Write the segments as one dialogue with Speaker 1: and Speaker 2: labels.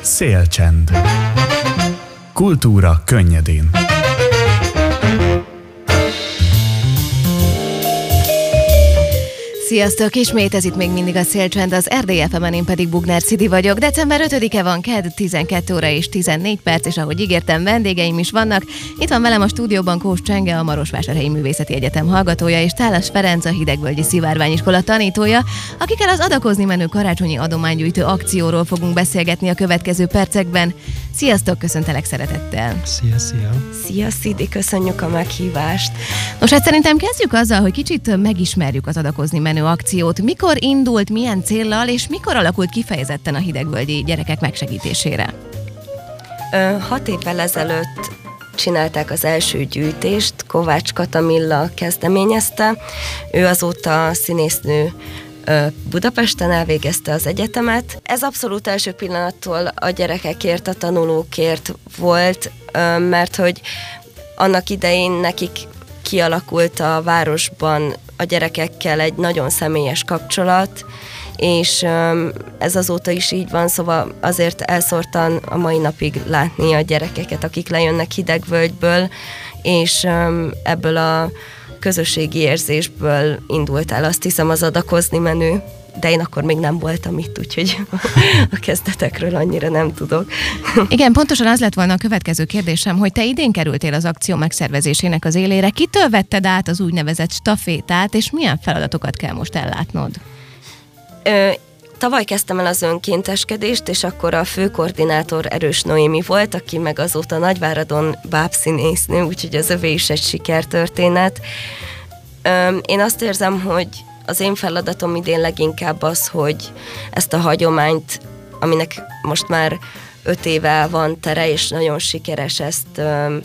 Speaker 1: Szélcsend. Kultúra könnyedén.
Speaker 2: Sziasztok! Ismét ez itt még mindig a Szélcsend, az rdfm én pedig Bugner Szidi vagyok. December 5-e van, KED 12 óra és 14 perc, és ahogy ígértem, vendégeim is vannak. Itt van velem a stúdióban Kós Csenge, a Marosvásárhelyi Művészeti Egyetem hallgatója, és Tálas Ferenc, a Hidegvölgyi Szivárványiskola tanítója, akikkel az adakozni menő karácsonyi adománygyűjtő akcióról fogunk beszélgetni a következő percekben. Sziasztok, köszöntelek szeretettel!
Speaker 3: Szia, szia!
Speaker 4: Szia, Szidi, köszönjük a meghívást!
Speaker 2: Nos, hát szerintem kezdjük azzal, hogy kicsit megismerjük az adakozni menő akciót. Mikor indult, milyen céllal, és mikor alakult kifejezetten a hidegvölgyi gyerekek megsegítésére?
Speaker 4: Ö, hat évvel ezelőtt csinálták az első gyűjtést, Kovács Katamilla kezdeményezte. Ő azóta színésznő Budapesten elvégezte az egyetemet. Ez abszolút első pillanattól a gyerekekért, a tanulókért volt, mert hogy annak idején nekik kialakult a városban a gyerekekkel egy nagyon személyes kapcsolat, és ez azóta is így van, szóval azért elszórtan a mai napig látni a gyerekeket, akik lejönnek hidegvölgyből, és ebből a közösségi érzésből indult el azt hiszem az adakozni menő de én akkor még nem voltam itt, úgyhogy a kezdetekről annyira nem tudok.
Speaker 2: Igen, pontosan az lett volna a következő kérdésem, hogy te idén kerültél az akció megszervezésének az élére. Kitől vetted át az úgynevezett stafétát, és milyen feladatokat kell most ellátnod?
Speaker 4: Ö, Tavaly kezdtem el az önkénteskedést, és akkor a főkoordinátor Erős Noémi volt, aki meg azóta Nagyváradon bábszínésznő, úgyhogy az övé is egy sikertörténet. Én azt érzem, hogy az én feladatom idén leginkább az, hogy ezt a hagyományt, aminek most már öt éve van tere, és nagyon sikeres, ezt um,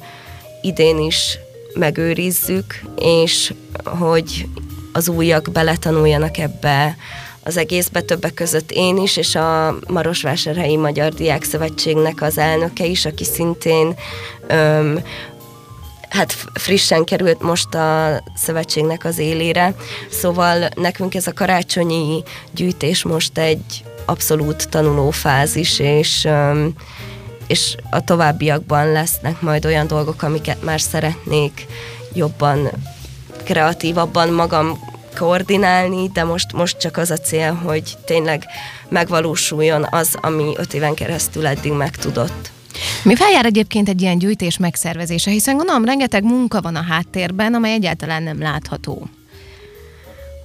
Speaker 4: idén is megőrizzük, és hogy az újak beletanuljanak ebbe az egészbe, többek között én is, és a Marosvásárhelyi Magyar Diák Szövetségnek az elnöke is, aki szintén öm, hát frissen került most a szövetségnek az élére, szóval nekünk ez a karácsonyi gyűjtés most egy abszolút tanulófázis, és, és a továbbiakban lesznek majd olyan dolgok, amiket már szeretnék jobban, kreatívabban magam koordinálni, de most, most csak az a cél, hogy tényleg megvalósuljon az, ami öt éven keresztül eddig megtudott.
Speaker 2: Mi feljár egyébként egy ilyen gyűjtés megszervezése, hiszen gondolom rengeteg munka van a háttérben, amely egyáltalán nem látható.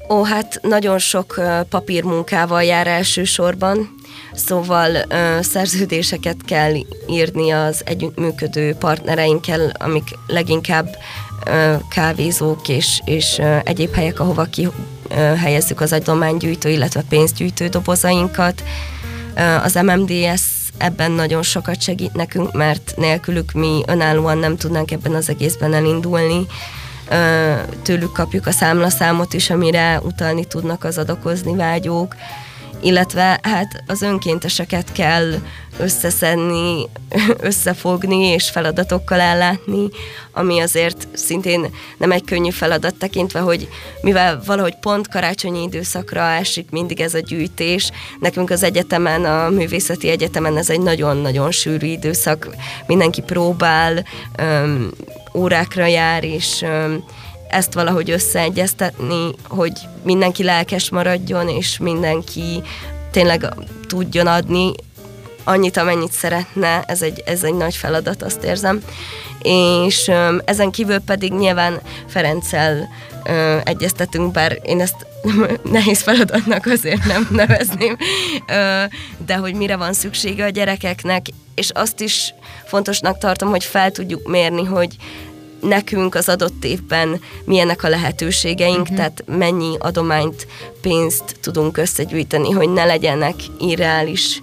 Speaker 4: Ó, hát nagyon sok papírmunkával jár elsősorban, szóval ö, szerződéseket kell írni az együttműködő partnereinkkel, amik leginkább ö, kávézók és, és ö, egyéb helyek, ahova ki ö, helyezzük az adománygyűjtő, illetve pénzgyűjtő dobozainkat. Ö, az MMDS ebben nagyon sokat segít nekünk, mert nélkülük mi önállóan nem tudnánk ebben az egészben elindulni. Tőlük kapjuk a számlaszámot is, amire utalni tudnak az adakozni vágyók illetve hát az önkénteseket kell összeszedni, összefogni és feladatokkal ellátni, ami azért szintén nem egy könnyű feladat tekintve, hogy mivel valahogy pont karácsonyi időszakra esik mindig ez a gyűjtés, nekünk az egyetemen, a művészeti egyetemen ez egy nagyon-nagyon sűrű időszak, mindenki próbál, öm, órákra jár, és öm, ezt valahogy összeegyeztetni, hogy mindenki lelkes maradjon, és mindenki tényleg tudjon adni annyit, amennyit szeretne, ez egy, ez egy nagy feladat, azt érzem. És ezen kívül pedig nyilván Ferenccel ö, egyeztetünk, bár én ezt nehéz feladatnak azért nem nevezném, ö, de hogy mire van szüksége a gyerekeknek, és azt is fontosnak tartom, hogy fel tudjuk mérni, hogy nekünk az adott évben milyenek a lehetőségeink, uh-huh. tehát mennyi adományt, pénzt tudunk összegyűjteni, hogy ne legyenek irreális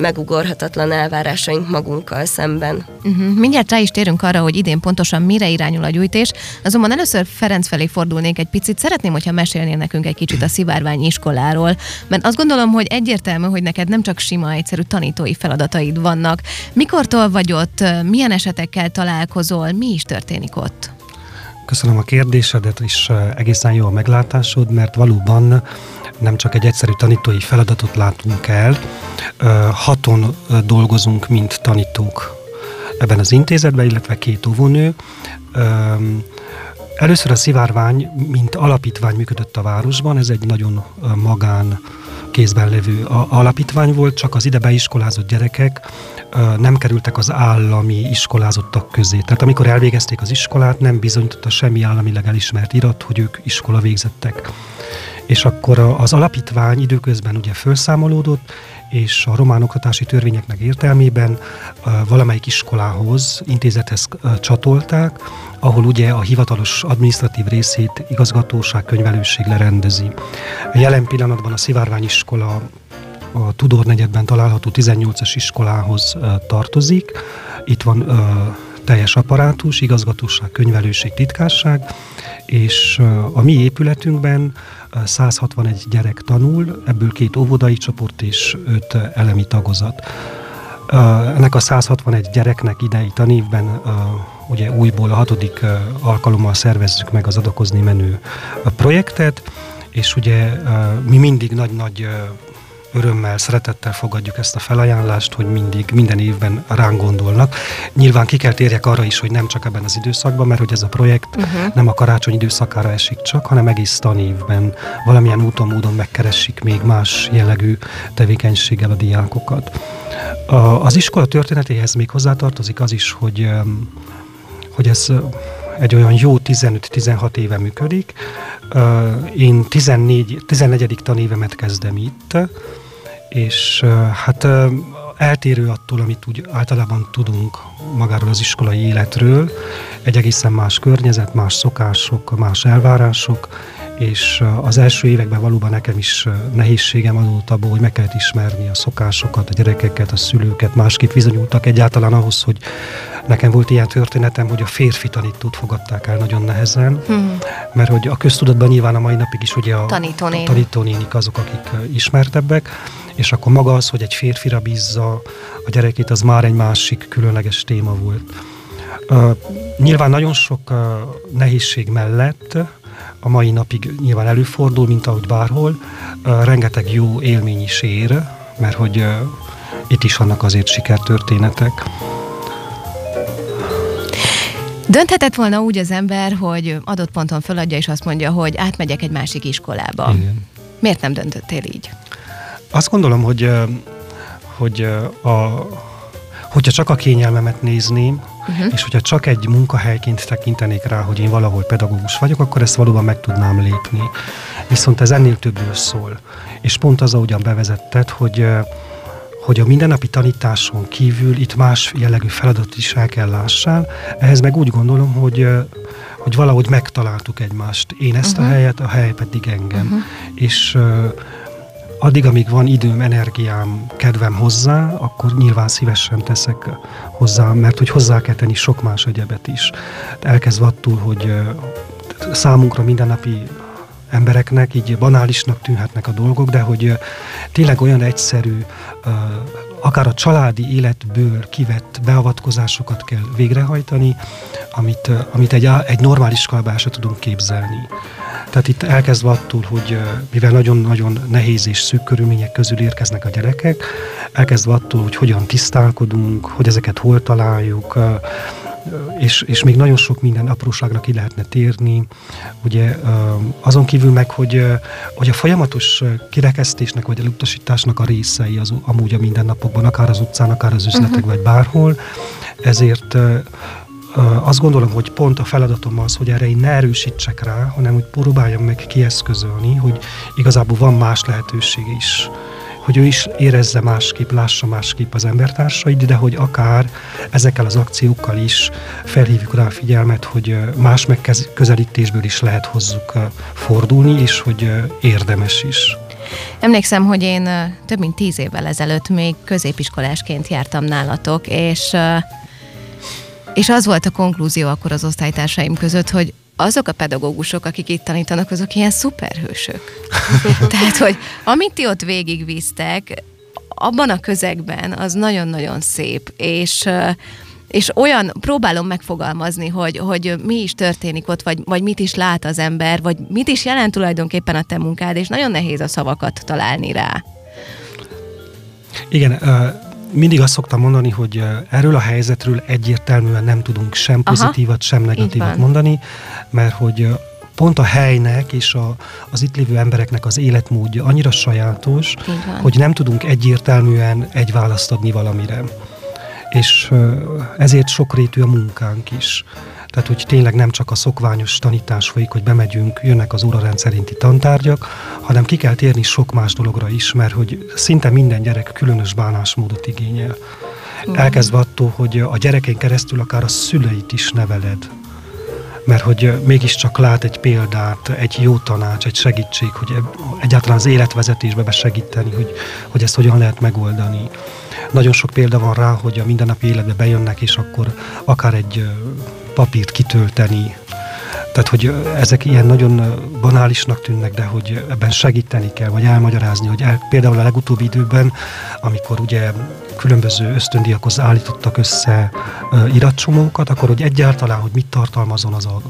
Speaker 4: megugorhatatlan elvárásaink magunkkal szemben.
Speaker 2: Uh-huh. Mindjárt rá is térünk arra, hogy idén pontosan mire irányul a gyűjtés, azonban először Ferenc felé fordulnék egy picit. Szeretném, hogyha mesélnél nekünk egy kicsit a Szivárvány iskoláról, mert azt gondolom, hogy egyértelmű, hogy neked nem csak sima, egyszerű tanítói feladataid vannak. Mikortól vagy ott, milyen esetekkel találkozol, mi is történik ott?
Speaker 3: Köszönöm a kérdésedet, és egészen jó a meglátásod, mert valóban
Speaker 1: nem csak egy egyszerű tanítói feladatot látunk el. Haton dolgozunk, mint tanítók ebben az intézetben, illetve két óvónő. Először a szivárvány, mint alapítvány működött a városban, ez egy nagyon magán kézben lévő alapítvány volt, csak az ide beiskolázott gyerekek nem kerültek az állami iskolázottak közé. Tehát amikor elvégezték az iskolát, nem bizonyította semmi államileg elismert irat, hogy ők iskola végzettek. És akkor az alapítvány időközben ugye felszámolódott, és a román oktatási törvényeknek értelmében valamelyik iskolához, intézethez csatolták, ahol ugye a hivatalos administratív részét igazgatóság, könyvelőség lerendezi. Jelen pillanatban a Szivárvány iskola a Tudor negyedben található 18-as iskolához tartozik. Itt van teljes apparátus, igazgatóság, könyvelőség, titkárság, és a mi épületünkben 161 gyerek tanul, ebből két óvodai csoport és öt elemi tagozat. Ennek a 161 gyereknek idei tanévben ugye újból a hatodik alkalommal szervezzük meg az adakozni menő projektet, és ugye mi mindig nagy-nagy örömmel, szeretettel fogadjuk ezt a felajánlást, hogy mindig, minden évben ránk gondolnak. Nyilván ki kell térjek arra is, hogy nem csak ebben az időszakban, mert hogy ez a projekt uh-huh. nem a karácsony időszakára esik csak, hanem egész tanévben valamilyen úton, módon megkeressik még más jellegű tevékenységgel a diákokat. Az iskola történetéhez még hozzátartozik az is, hogy, hogy ez egy olyan jó 15-16 éve működik. Én 14, 14. tanévemet kezdem itt, és hát eltérő attól, amit úgy általában tudunk magáról az iskolai életről, egy egészen más környezet, más szokások, más elvárások, és az első években valóban nekem is nehézségem adott abból, hogy meg kellett ismerni a szokásokat, a gyerekeket, a szülőket, másképp bizonyultak egyáltalán ahhoz, hogy nekem volt ilyen történetem, hogy a férfi tanítót fogadták el nagyon nehezen, hmm. mert hogy a köztudatban nyilván a mai napig is ugye a tanítónénik azok, akik ismertebbek, és akkor maga az, hogy egy férfira bízza a gyerekét, az már egy másik különleges téma volt. Uh, nyilván nagyon sok uh, nehézség mellett a mai napig nyilván előfordul, mint ahogy bárhol, uh, rengeteg jó élmény is ér, mert hogy itt is vannak azért sikertörténetek.
Speaker 2: Dönthetett volna úgy az ember, hogy adott ponton föladja, és azt mondja, hogy átmegyek egy másik iskolába. Igen. Miért nem döntöttél így?
Speaker 1: Azt gondolom, hogy, hogy a, hogyha csak a kényelmemet nézném, uh-huh. és hogyha csak egy munkahelyként tekintenék rá, hogy én valahol pedagógus vagyok, akkor ezt valóban meg tudnám lépni. Viszont ez ennél többről szól. És pont az, ahogyan bevezetted, hogy hogy a mindennapi tanításon kívül itt más jellegű feladat is el kell lássál. Ehhez meg úgy gondolom, hogy hogy valahogy megtaláltuk egymást. Én ezt uh-huh. a helyet, a hely pedig engem. Uh-huh. És addig, amíg van időm, energiám, kedvem hozzá, akkor nyilván szívesen teszek hozzá, mert hogy hozzá kell tenni sok más egyebet is. Elkezdve attól, hogy számunkra mindennapi embereknek így banálisnak tűnhetnek a dolgok, de hogy tényleg olyan egyszerű, akár a családi életből kivett beavatkozásokat kell végrehajtani, amit, amit egy, egy normális sem tudunk képzelni. Tehát itt elkezdve attól, hogy mivel nagyon-nagyon nehéz és szűk körülmények közül érkeznek a gyerekek, elkezdve attól, hogy hogyan tisztálkodunk, hogy ezeket hol találjuk, és, és még nagyon sok minden apróságra ki lehetne térni. Ugye azon kívül meg, hogy, hogy a folyamatos kirekesztésnek vagy elutasításnak a részei az amúgy a mindennapokban, akár az utcán, akár az üzletek, uh-huh. vagy bárhol, ezért azt gondolom, hogy pont a feladatom az, hogy erre én ne erősítsek rá, hanem hogy próbáljam meg kieszközölni, hogy igazából van más lehetőség is hogy ő is érezze másképp, lássa másképp az embertársait, de hogy akár ezekkel az akciókkal is felhívjuk rá a figyelmet, hogy más megközelítésből is lehet hozzuk fordulni, és hogy érdemes is.
Speaker 2: Emlékszem, hogy én több mint tíz évvel ezelőtt még középiskolásként jártam nálatok, és és az volt a konklúzió akkor az osztálytársaim között, hogy azok a pedagógusok, akik itt tanítanak, azok ilyen szuperhősök. Tehát, hogy amit ti ott végigvisztek, abban a közegben az nagyon-nagyon szép, és és olyan próbálom megfogalmazni, hogy, hogy mi is történik ott, vagy, vagy mit is lát az ember, vagy mit is jelent tulajdonképpen a te munkád, és nagyon nehéz a szavakat találni rá.
Speaker 1: Igen, mindig azt szoktam mondani, hogy erről a helyzetről egyértelműen nem tudunk sem pozitívat, Aha, sem negatívat mondani, mert hogy pont a helynek és a, az itt lévő embereknek az életmódja annyira sajátos, hogy nem tudunk egyértelműen egy választ adni valamire. És ezért sokrétű a munkánk is. Tehát, hogy tényleg nem csak a szokványos tanítás folyik, hogy bemegyünk, jönnek az órarend szerinti tantárgyak, hanem ki kell térni sok más dologra is, mert hogy szinte minden gyerek különös bánásmódot igényel. Elkezdve attól, hogy a gyerekén keresztül akár a szüleit is neveled, mert hogy mégiscsak lát egy példát, egy jó tanács, egy segítség, hogy egyáltalán az életvezetésbe besegíteni, hogy, hogy ezt hogyan lehet megoldani. Nagyon sok példa van rá, hogy a mindennapi életbe bejönnek, és akkor akár egy papírt kitölteni, tehát, hogy ezek ilyen nagyon banálisnak tűnnek, de hogy ebben segíteni kell, vagy elmagyarázni, hogy el, például a legutóbbi időben, amikor ugye különböző ösztöndiakhoz állítottak össze iratcsomókat, akkor hogy egyáltalán, hogy mit tartalmazon az a,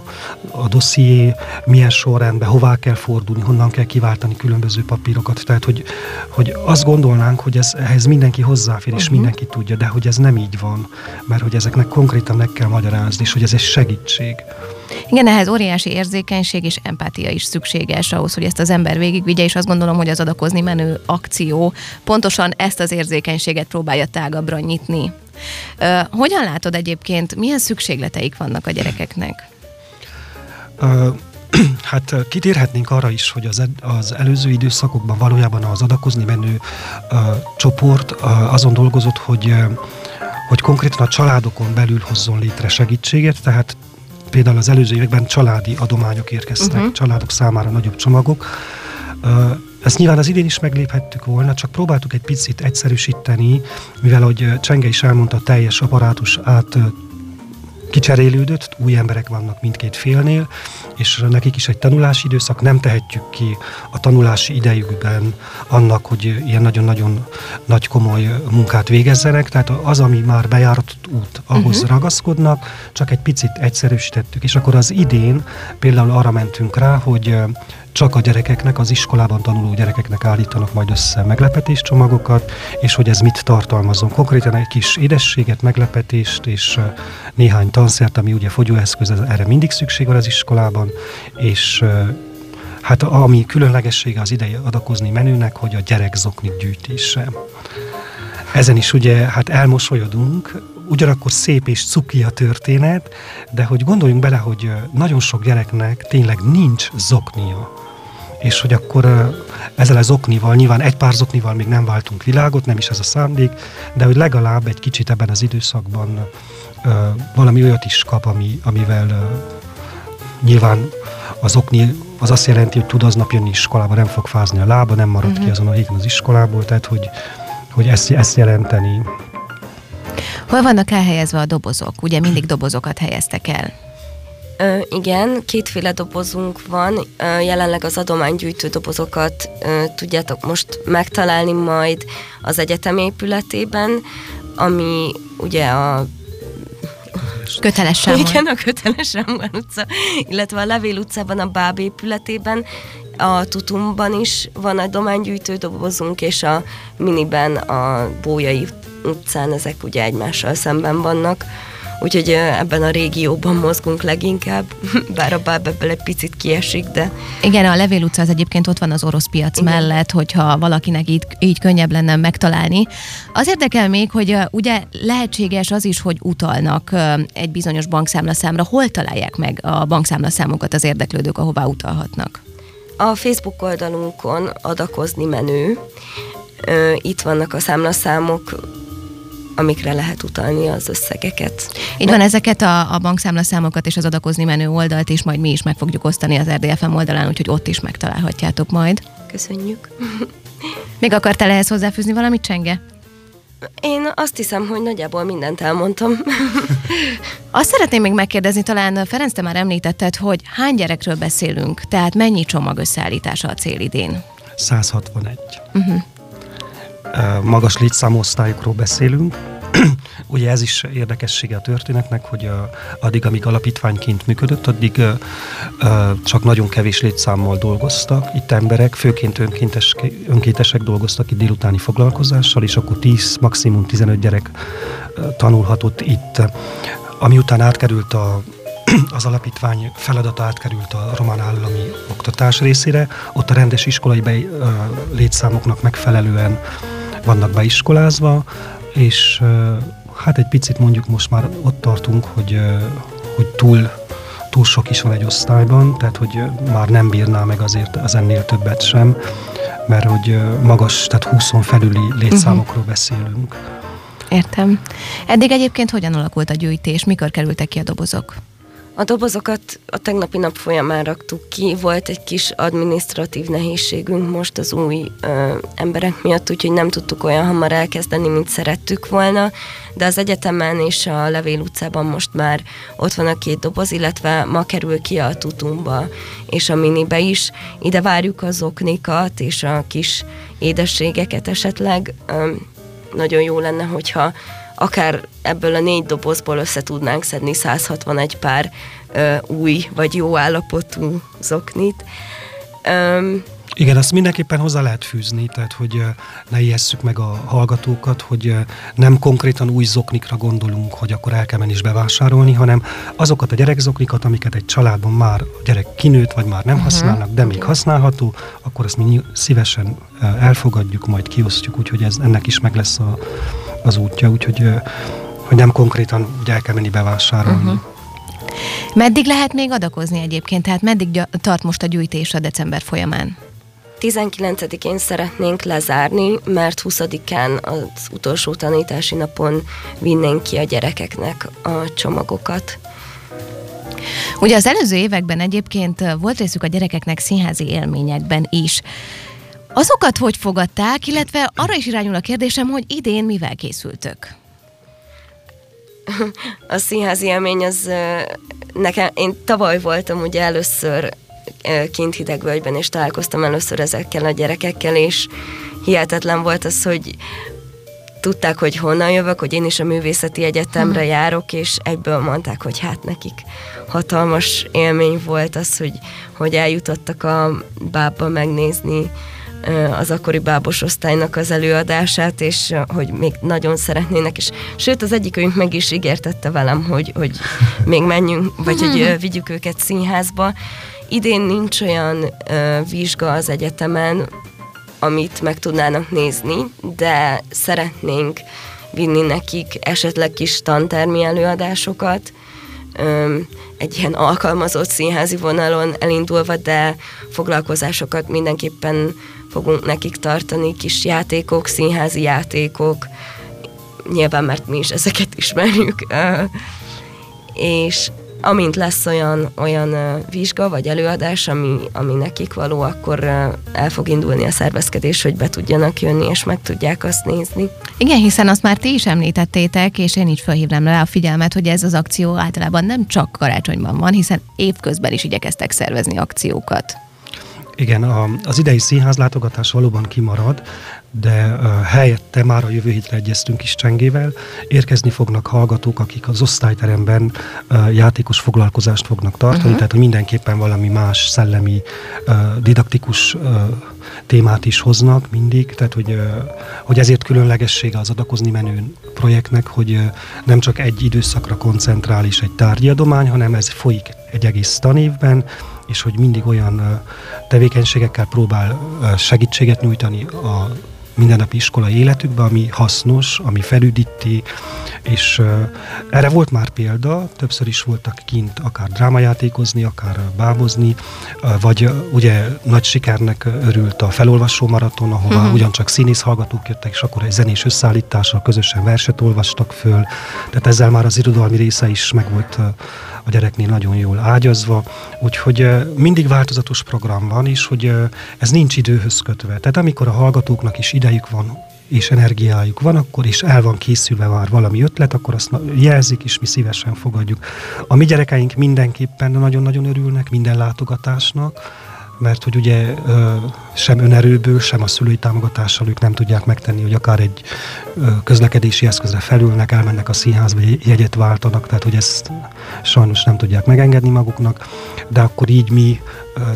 Speaker 1: a dosszié, milyen sorrendben, hová kell fordulni, honnan kell kiváltani különböző papírokat. Tehát, hogy, hogy azt gondolnánk, hogy ez, ehhez mindenki hozzáfér, és uh-huh. mindenki tudja, de hogy ez nem így van, mert hogy ezeknek konkrétan meg kell magyarázni, és hogy ez egy segítség.
Speaker 2: Igen, ehhez óriási érzékenység és empátia is szükséges ahhoz, hogy ezt az ember végigvigye, és azt gondolom, hogy az adakozni menő akció pontosan ezt az érzékenységet próbálja tágabbra nyitni. Hogyan látod egyébként, milyen szükségleteik vannak a gyerekeknek?
Speaker 1: Hát kitérhetnénk arra is, hogy az, az előző időszakokban valójában az adakozni menő uh, csoport uh, azon dolgozott, hogy uh, hogy konkrétan a családokon belül hozzon létre segítséget, tehát például az előző években családi adományok érkeztek, uh-huh. családok számára nagyobb csomagok. Ezt nyilván az idén is megléphettük volna, csak próbáltuk egy picit egyszerűsíteni, mivel, hogy Csenge is elmondta, teljes apparátus át kicserélődött, új emberek vannak mindkét félnél, és nekik is egy tanulási időszak, nem tehetjük ki a tanulási idejükben annak, hogy ilyen nagyon-nagyon nagy komoly munkát végezzenek, tehát az, ami már bejáratott út, ahhoz uh-huh. ragaszkodnak, csak egy picit egyszerűsítettük, és akkor az idén például arra mentünk rá, hogy csak a gyerekeknek, az iskolában tanuló gyerekeknek állítanak majd össze meglepetéscsomagokat, és hogy ez mit tartalmazon. Konkrétan egy kis édességet, meglepetést és néhány tanszert, ami ugye fogyóeszköz, erre mindig szükség van az iskolában, és hát ami különlegessége az idei adakozni menőnek, hogy a gyerekzoknik gyűjtése. Ezen is ugye hát elmosolyodunk, ugyanakkor szép és cuki a történet, de hogy gondoljunk bele, hogy nagyon sok gyereknek tényleg nincs zoknia és hogy akkor ezzel az oknival, nyilván egy pár zoknival még nem váltunk világot, nem is ez a szándék, de hogy legalább egy kicsit ebben az időszakban valami olyat is kap, ami, amivel nyilván az okni az azt jelenti, hogy tud aznap jönni iskolába, nem fog fázni a lába, nem marad uh-huh. ki mhm. azon a héten az iskolából, tehát hogy, hogy ezt, ezt jelenteni.
Speaker 2: Hol vannak elhelyezve a dobozok? Ugye mindig dobozokat helyeztek el.
Speaker 4: Ö, igen, kétféle dobozunk van. Ö, jelenleg az adománygyűjtő dobozokat ö, tudjátok most megtalálni majd az egyetem épületében, ami ugye a
Speaker 2: Köteles Sámon.
Speaker 4: Igen, a Köteles Sámon utca, illetve a Levél utcában a Báb épületében, a Tutumban is van adománygyűjtő dobozunk, és a Miniben a Bójai utcán ezek ugye egymással szemben vannak úgyhogy ebben a régióban mozgunk leginkább, bár a báb ebből egy picit kiesik, de...
Speaker 2: Igen, a Levél utca az egyébként ott van az orosz piac Igen. mellett, hogyha valakinek így, így könnyebb lenne megtalálni. Az érdekel még, hogy ugye lehetséges az is, hogy utalnak egy bizonyos bankszámlaszámra. Hol találják meg a bankszámlaszámokat az érdeklődők, ahová utalhatnak?
Speaker 4: A Facebook oldalunkon adakozni menő. Itt vannak a számlaszámok, amikre lehet utalni az összegeket.
Speaker 2: Így van, ezeket a, a bankszámlaszámokat és az adakozni menő oldalt is majd mi is meg fogjuk osztani az RDFM oldalán, úgyhogy ott is megtalálhatjátok majd.
Speaker 4: Köszönjük.
Speaker 2: Még akartál ehhez hozzáfűzni valamit, Csenge?
Speaker 4: Én azt hiszem, hogy nagyjából mindent elmondtam.
Speaker 2: azt szeretném még megkérdezni, talán Ferenc, te már említetted, hogy hány gyerekről beszélünk, tehát mennyi csomag összeállítása a cél idén?
Speaker 1: 161. Uh-huh magas létszámosztályokról beszélünk, ugye ez is érdekessége a történetnek, hogy a, addig, amíg alapítványként működött, addig csak nagyon kevés létszámmal dolgoztak itt emberek, főként önkéntes, önkéntesek dolgoztak itt délutáni foglalkozással, és akkor 10, maximum 15 gyerek tanulhatott itt. Ami után átkerült a az alapítvány feladata átkerült a román állami oktatás részére. Ott a rendes iskolai be, létszámoknak megfelelően vannak beiskolázva, és hát egy picit mondjuk most már ott tartunk, hogy, hogy túl, túl sok is van egy osztályban, tehát hogy már nem bírná meg azért az ennél többet sem, mert hogy magas, tehát 20 felüli létszámokról uh-huh. beszélünk.
Speaker 2: Értem. Eddig egyébként hogyan alakult a gyűjtés? Mikor kerültek ki a dobozok?
Speaker 4: A dobozokat a tegnapi nap folyamán raktuk ki, volt egy kis administratív nehézségünk most az új ö, emberek miatt, úgyhogy nem tudtuk olyan hamar elkezdeni, mint szerettük volna, de az egyetemen és a Levél utcában most már ott van a két doboz, illetve ma kerül ki a tutumba és a minibe is. Ide várjuk az oknikat és a kis édességeket esetleg. Ö, nagyon jó lenne, hogyha akár ebből a négy dobozból össze tudnánk szedni 161 pár ö, új vagy jó állapotú zoknit.
Speaker 1: Öm, igen, azt mindenképpen hozzá lehet fűzni, tehát hogy ne ijesszük meg a hallgatókat, hogy nem konkrétan új zoknikra gondolunk, hogy akkor el kell menni is bevásárolni, hanem azokat a gyerekzoknikat, amiket egy családban már a gyerek kinőtt, vagy már nem uh-huh. használnak, de még használható, akkor ezt mi szívesen elfogadjuk, majd kiosztjuk, úgyhogy ez, ennek is meg lesz a, az útja, úgyhogy hogy nem konkrétan ugye el kell menni bevásárolni. Uh-huh.
Speaker 2: Meddig lehet még adakozni egyébként? Tehát meddig tart most a gyűjtés a december folyamán?
Speaker 4: 19-én szeretnénk lezárni, mert 20-án az utolsó tanítási napon vinnénk ki a gyerekeknek a csomagokat.
Speaker 2: Ugye az előző években egyébként volt részük a gyerekeknek színházi élményekben is. Azokat hogy fogadták, illetve arra is irányul a kérdésem, hogy idén mivel készültök?
Speaker 4: A színházi élmény az nekem, én tavaly voltam ugye először kint hidegvölgyben, és találkoztam először ezekkel a gyerekekkel, és hihetetlen volt az, hogy tudták, hogy honnan jövök, hogy én is a művészeti egyetemre hmm. járok, és egyből mondták, hogy hát nekik hatalmas élmény volt az, hogy, hogy eljutottak a bábba megnézni az akkori bábos osztálynak az előadását, és hogy még nagyon szeretnének, és sőt az egyikünk meg is ígértette velem, hogy, hogy még menjünk, vagy hogy vigyük őket színházba. Idén nincs olyan vizsga az egyetemen, amit meg tudnának nézni, de szeretnénk vinni nekik esetleg kis tantermi előadásokat, egy ilyen alkalmazott színházi vonalon elindulva, de foglalkozásokat mindenképpen fogunk nekik tartani, kis játékok, színházi játékok, nyilván mert mi is ezeket ismerjük, és amint lesz olyan, olyan vizsga vagy előadás, ami, ami nekik való, akkor el fog indulni a szervezkedés, hogy be tudjanak jönni, és meg tudják azt nézni.
Speaker 2: Igen, hiszen azt már ti is említettétek, és én így felhívnám rá a figyelmet, hogy ez az akció általában nem csak karácsonyban van, hiszen évközben is igyekeztek szervezni akciókat.
Speaker 1: Igen, a, az idei színház látogatás valóban kimarad, de uh, helyette már a jövő hétre egyeztünk is Csengével. Érkezni fognak hallgatók, akik az osztályteremben uh, játékos foglalkozást fognak tartani, uh-huh. tehát mindenképpen valami más szellemi, uh, didaktikus témát is hoznak mindig, tehát hogy, hogy ezért különlegessége az adakozni menő projektnek, hogy nem csak egy időszakra koncentrál és egy tárgyi adomány, hanem ez folyik egy egész tanévben, és hogy mindig olyan tevékenységekkel próbál segítséget nyújtani a mindennapi iskolai életükbe, ami hasznos, ami felüdíti, és uh, erre volt már példa, többször is voltak kint akár drámajátékozni, akár bábozni, uh, vagy uh, ugye nagy sikernek örült a felolvasó maraton, ahova uh-huh. ugyancsak színész hallgatók jöttek, és akkor egy zenés összeállítással közösen verset olvastak föl, tehát ezzel már az irodalmi része is meg volt a gyereknél nagyon jól ágyazva, úgyhogy mindig változatos program van, és hogy ez nincs időhöz kötve. Tehát amikor a hallgatóknak is idejük van, és energiájuk van, akkor is el van készülve már valami ötlet, akkor azt jelzik, és mi szívesen fogadjuk. A mi gyerekeink mindenképpen nagyon-nagyon örülnek minden látogatásnak, mert hogy ugye sem önerőből, sem a szülői támogatással ők nem tudják megtenni, hogy akár egy közlekedési eszközre felülnek, elmennek a színházba, jegyet váltanak, tehát hogy ezt sajnos nem tudják megengedni maguknak, de akkor így mi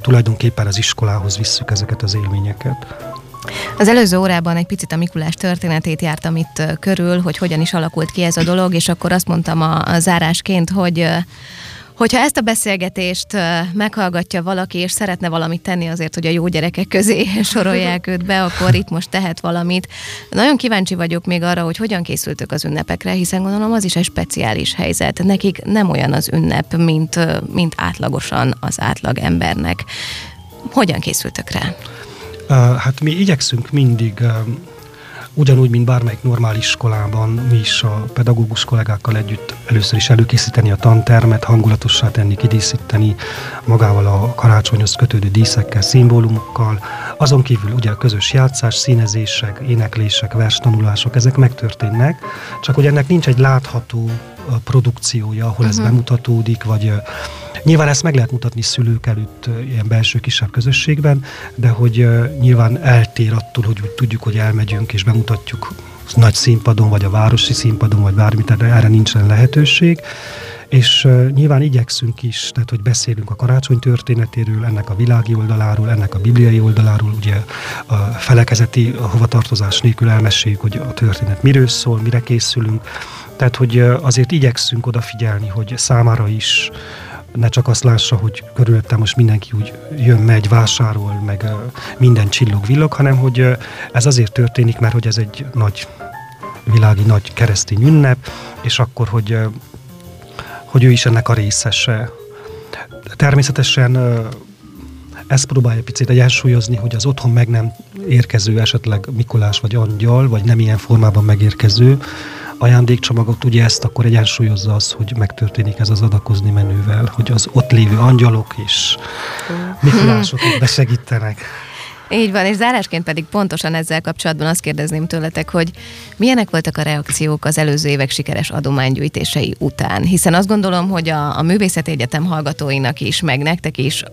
Speaker 1: tulajdonképpen az iskolához visszük ezeket az élményeket.
Speaker 2: Az előző órában egy picit a Mikulás történetét jártam itt körül, hogy hogyan is alakult ki ez a dolog, és akkor azt mondtam a, a zárásként, hogy Hogyha ezt a beszélgetést meghallgatja valaki, és szeretne valamit tenni azért, hogy a jó gyerekek közé sorolják őt be, akkor itt most tehet valamit. Nagyon kíváncsi vagyok még arra, hogy hogyan készültök az ünnepekre, hiszen gondolom az is egy speciális helyzet. Nekik nem olyan az ünnep, mint, mint átlagosan az átlag embernek. Hogyan készültök rá?
Speaker 1: Hát mi igyekszünk mindig ugyanúgy, mint bármelyik normális iskolában, mi is a pedagógus kollégákkal együtt először is előkészíteni a tantermet, hangulatossá tenni, kidíszíteni magával a karácsonyhoz kötődő díszekkel, szimbólumokkal. Azon kívül ugye a közös játszás, színezések, éneklések, verstanulások, ezek megtörténnek, csak hogy ennek nincs egy látható produkciója, ahol uh-huh. ez mhm. bemutatódik, vagy Nyilván ezt meg lehet mutatni szülők előtt ilyen belső kisebb közösségben, de hogy nyilván eltér attól, hogy úgy tudjuk, hogy elmegyünk és bemutatjuk nagy színpadon, vagy a városi színpadon, vagy bármit, tehát erre nincsen lehetőség. És uh, nyilván igyekszünk is, tehát hogy beszélünk a karácsony történetéről, ennek a világi oldaláról, ennek a bibliai oldaláról, ugye a felekezeti a hovatartozás nélkül elmeséljük, hogy a történet miről szól, mire készülünk. Tehát, hogy azért igyekszünk odafigyelni, hogy számára is ne csak azt lássa, hogy körülöttem most mindenki úgy jön, megy, vásárol, meg minden csillog, villog, hanem hogy ez azért történik, mert hogy ez egy nagy világi nagy keresztény ünnep, és akkor, hogy, hogy ő is ennek a részese. Természetesen ezt próbálja picit egyensúlyozni, hogy az otthon meg nem érkező, esetleg Mikulás vagy Angyal, vagy nem ilyen formában megérkező, ajándékcsomagot, ugye ezt akkor egyensúlyozza az, hogy megtörténik ez az adakozni menővel, hogy az ott lévő angyalok és Mikulások besegítenek.
Speaker 2: Így van, és zárásként pedig pontosan ezzel kapcsolatban azt kérdezném tőletek, hogy milyenek voltak a reakciók az előző évek sikeres adománygyűjtései után? Hiszen azt gondolom, hogy a, a Művészeti Egyetem hallgatóinak is, meg nektek is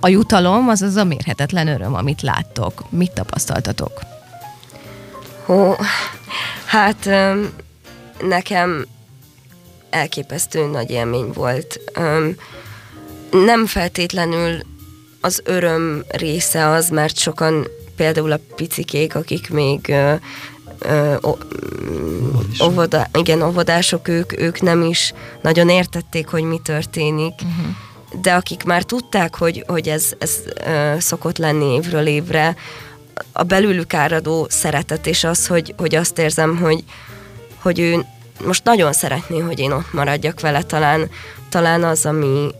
Speaker 2: a jutalom az az a mérhetetlen öröm, amit láttok. Mit tapasztaltatok?
Speaker 4: Hó, hát nekem elképesztő nagy élmény volt. Nem feltétlenül az öröm része az, mert sokan például a picikék, akik még óvoda, igen, óvodások, ők, ők nem is nagyon értették, hogy mi történik. Uh-huh. De akik már tudták, hogy, hogy ez, ez uh, szokott lenni évről évre, a belülük áradó szeretet, és az, hogy, hogy azt érzem, hogy, hogy ő most nagyon szeretné, hogy én ott maradjak vele, talán, talán az, ami,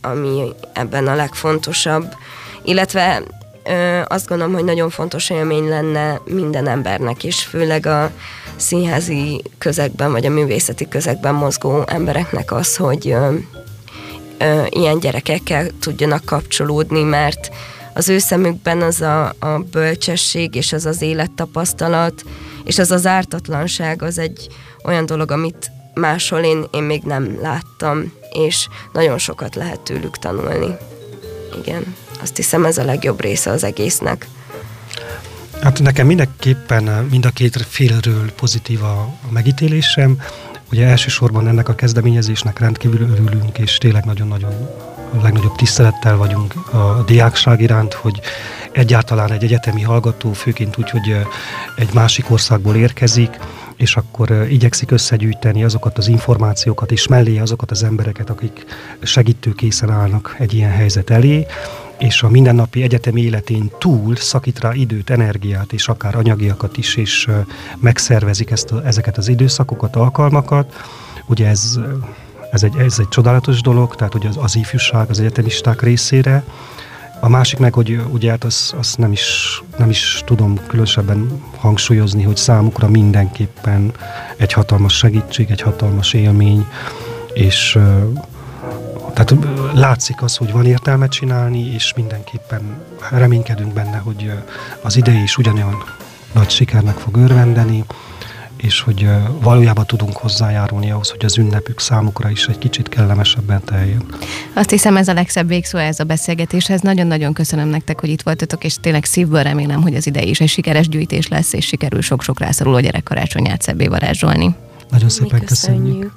Speaker 4: ami ebben a legfontosabb. Illetve ö, azt gondolom, hogy nagyon fontos élmény lenne minden embernek, és főleg a színházi közegben, vagy a művészeti közegben mozgó embereknek az, hogy ö, ö, ilyen gyerekekkel tudjanak kapcsolódni, mert az ő szemükben az a, a bölcsesség, és az az élettapasztalat, és az az ártatlanság az egy olyan dolog, amit máshol én, én még nem láttam, és nagyon sokat lehet tőlük tanulni. Igen, azt hiszem ez a legjobb része az egésznek.
Speaker 1: Hát nekem mindenképpen mind a két félről pozitív a megítélésem. Ugye elsősorban ennek a kezdeményezésnek rendkívül örülünk, és tényleg nagyon-nagyon a legnagyobb tisztelettel vagyunk a diákság iránt, hogy egyáltalán egy egyetemi hallgató, főként úgy, hogy egy másik országból érkezik, és akkor igyekszik összegyűjteni azokat az információkat, és mellé azokat az embereket, akik segítőkészen állnak egy ilyen helyzet elé, és a mindennapi egyetemi életén túl szakít rá időt, energiát, és akár anyagiakat is, és megszervezik ezt a, ezeket az időszakokat, alkalmakat. Ugye ez, ez, egy, ez egy csodálatos dolog, tehát hogy az, az ifjúság az egyetemisták részére, a másik meg, hogy ugye hát azt, azt nem, is, nem is tudom különösebben hangsúlyozni, hogy számukra mindenképpen egy hatalmas segítség, egy hatalmas élmény, és tehát látszik az, hogy van értelme csinálni, és mindenképpen reménykedünk benne, hogy az idei is ugyanolyan nagy sikernek fog örvendeni, és hogy valójában tudunk hozzájárulni ahhoz, hogy az ünnepük számukra is egy kicsit kellemesebben teljen.
Speaker 2: Azt hiszem ez a legszebb végszó ez a beszélgetéshez. Nagyon-nagyon köszönöm nektek, hogy itt voltatok, és tényleg szívből remélem, hogy az idei is egy sikeres gyűjtés lesz, és sikerül sok-sok rászoruló gyerek karácsonyát szebbé varázsolni.
Speaker 1: Nagyon szépen köszönjük. köszönjük.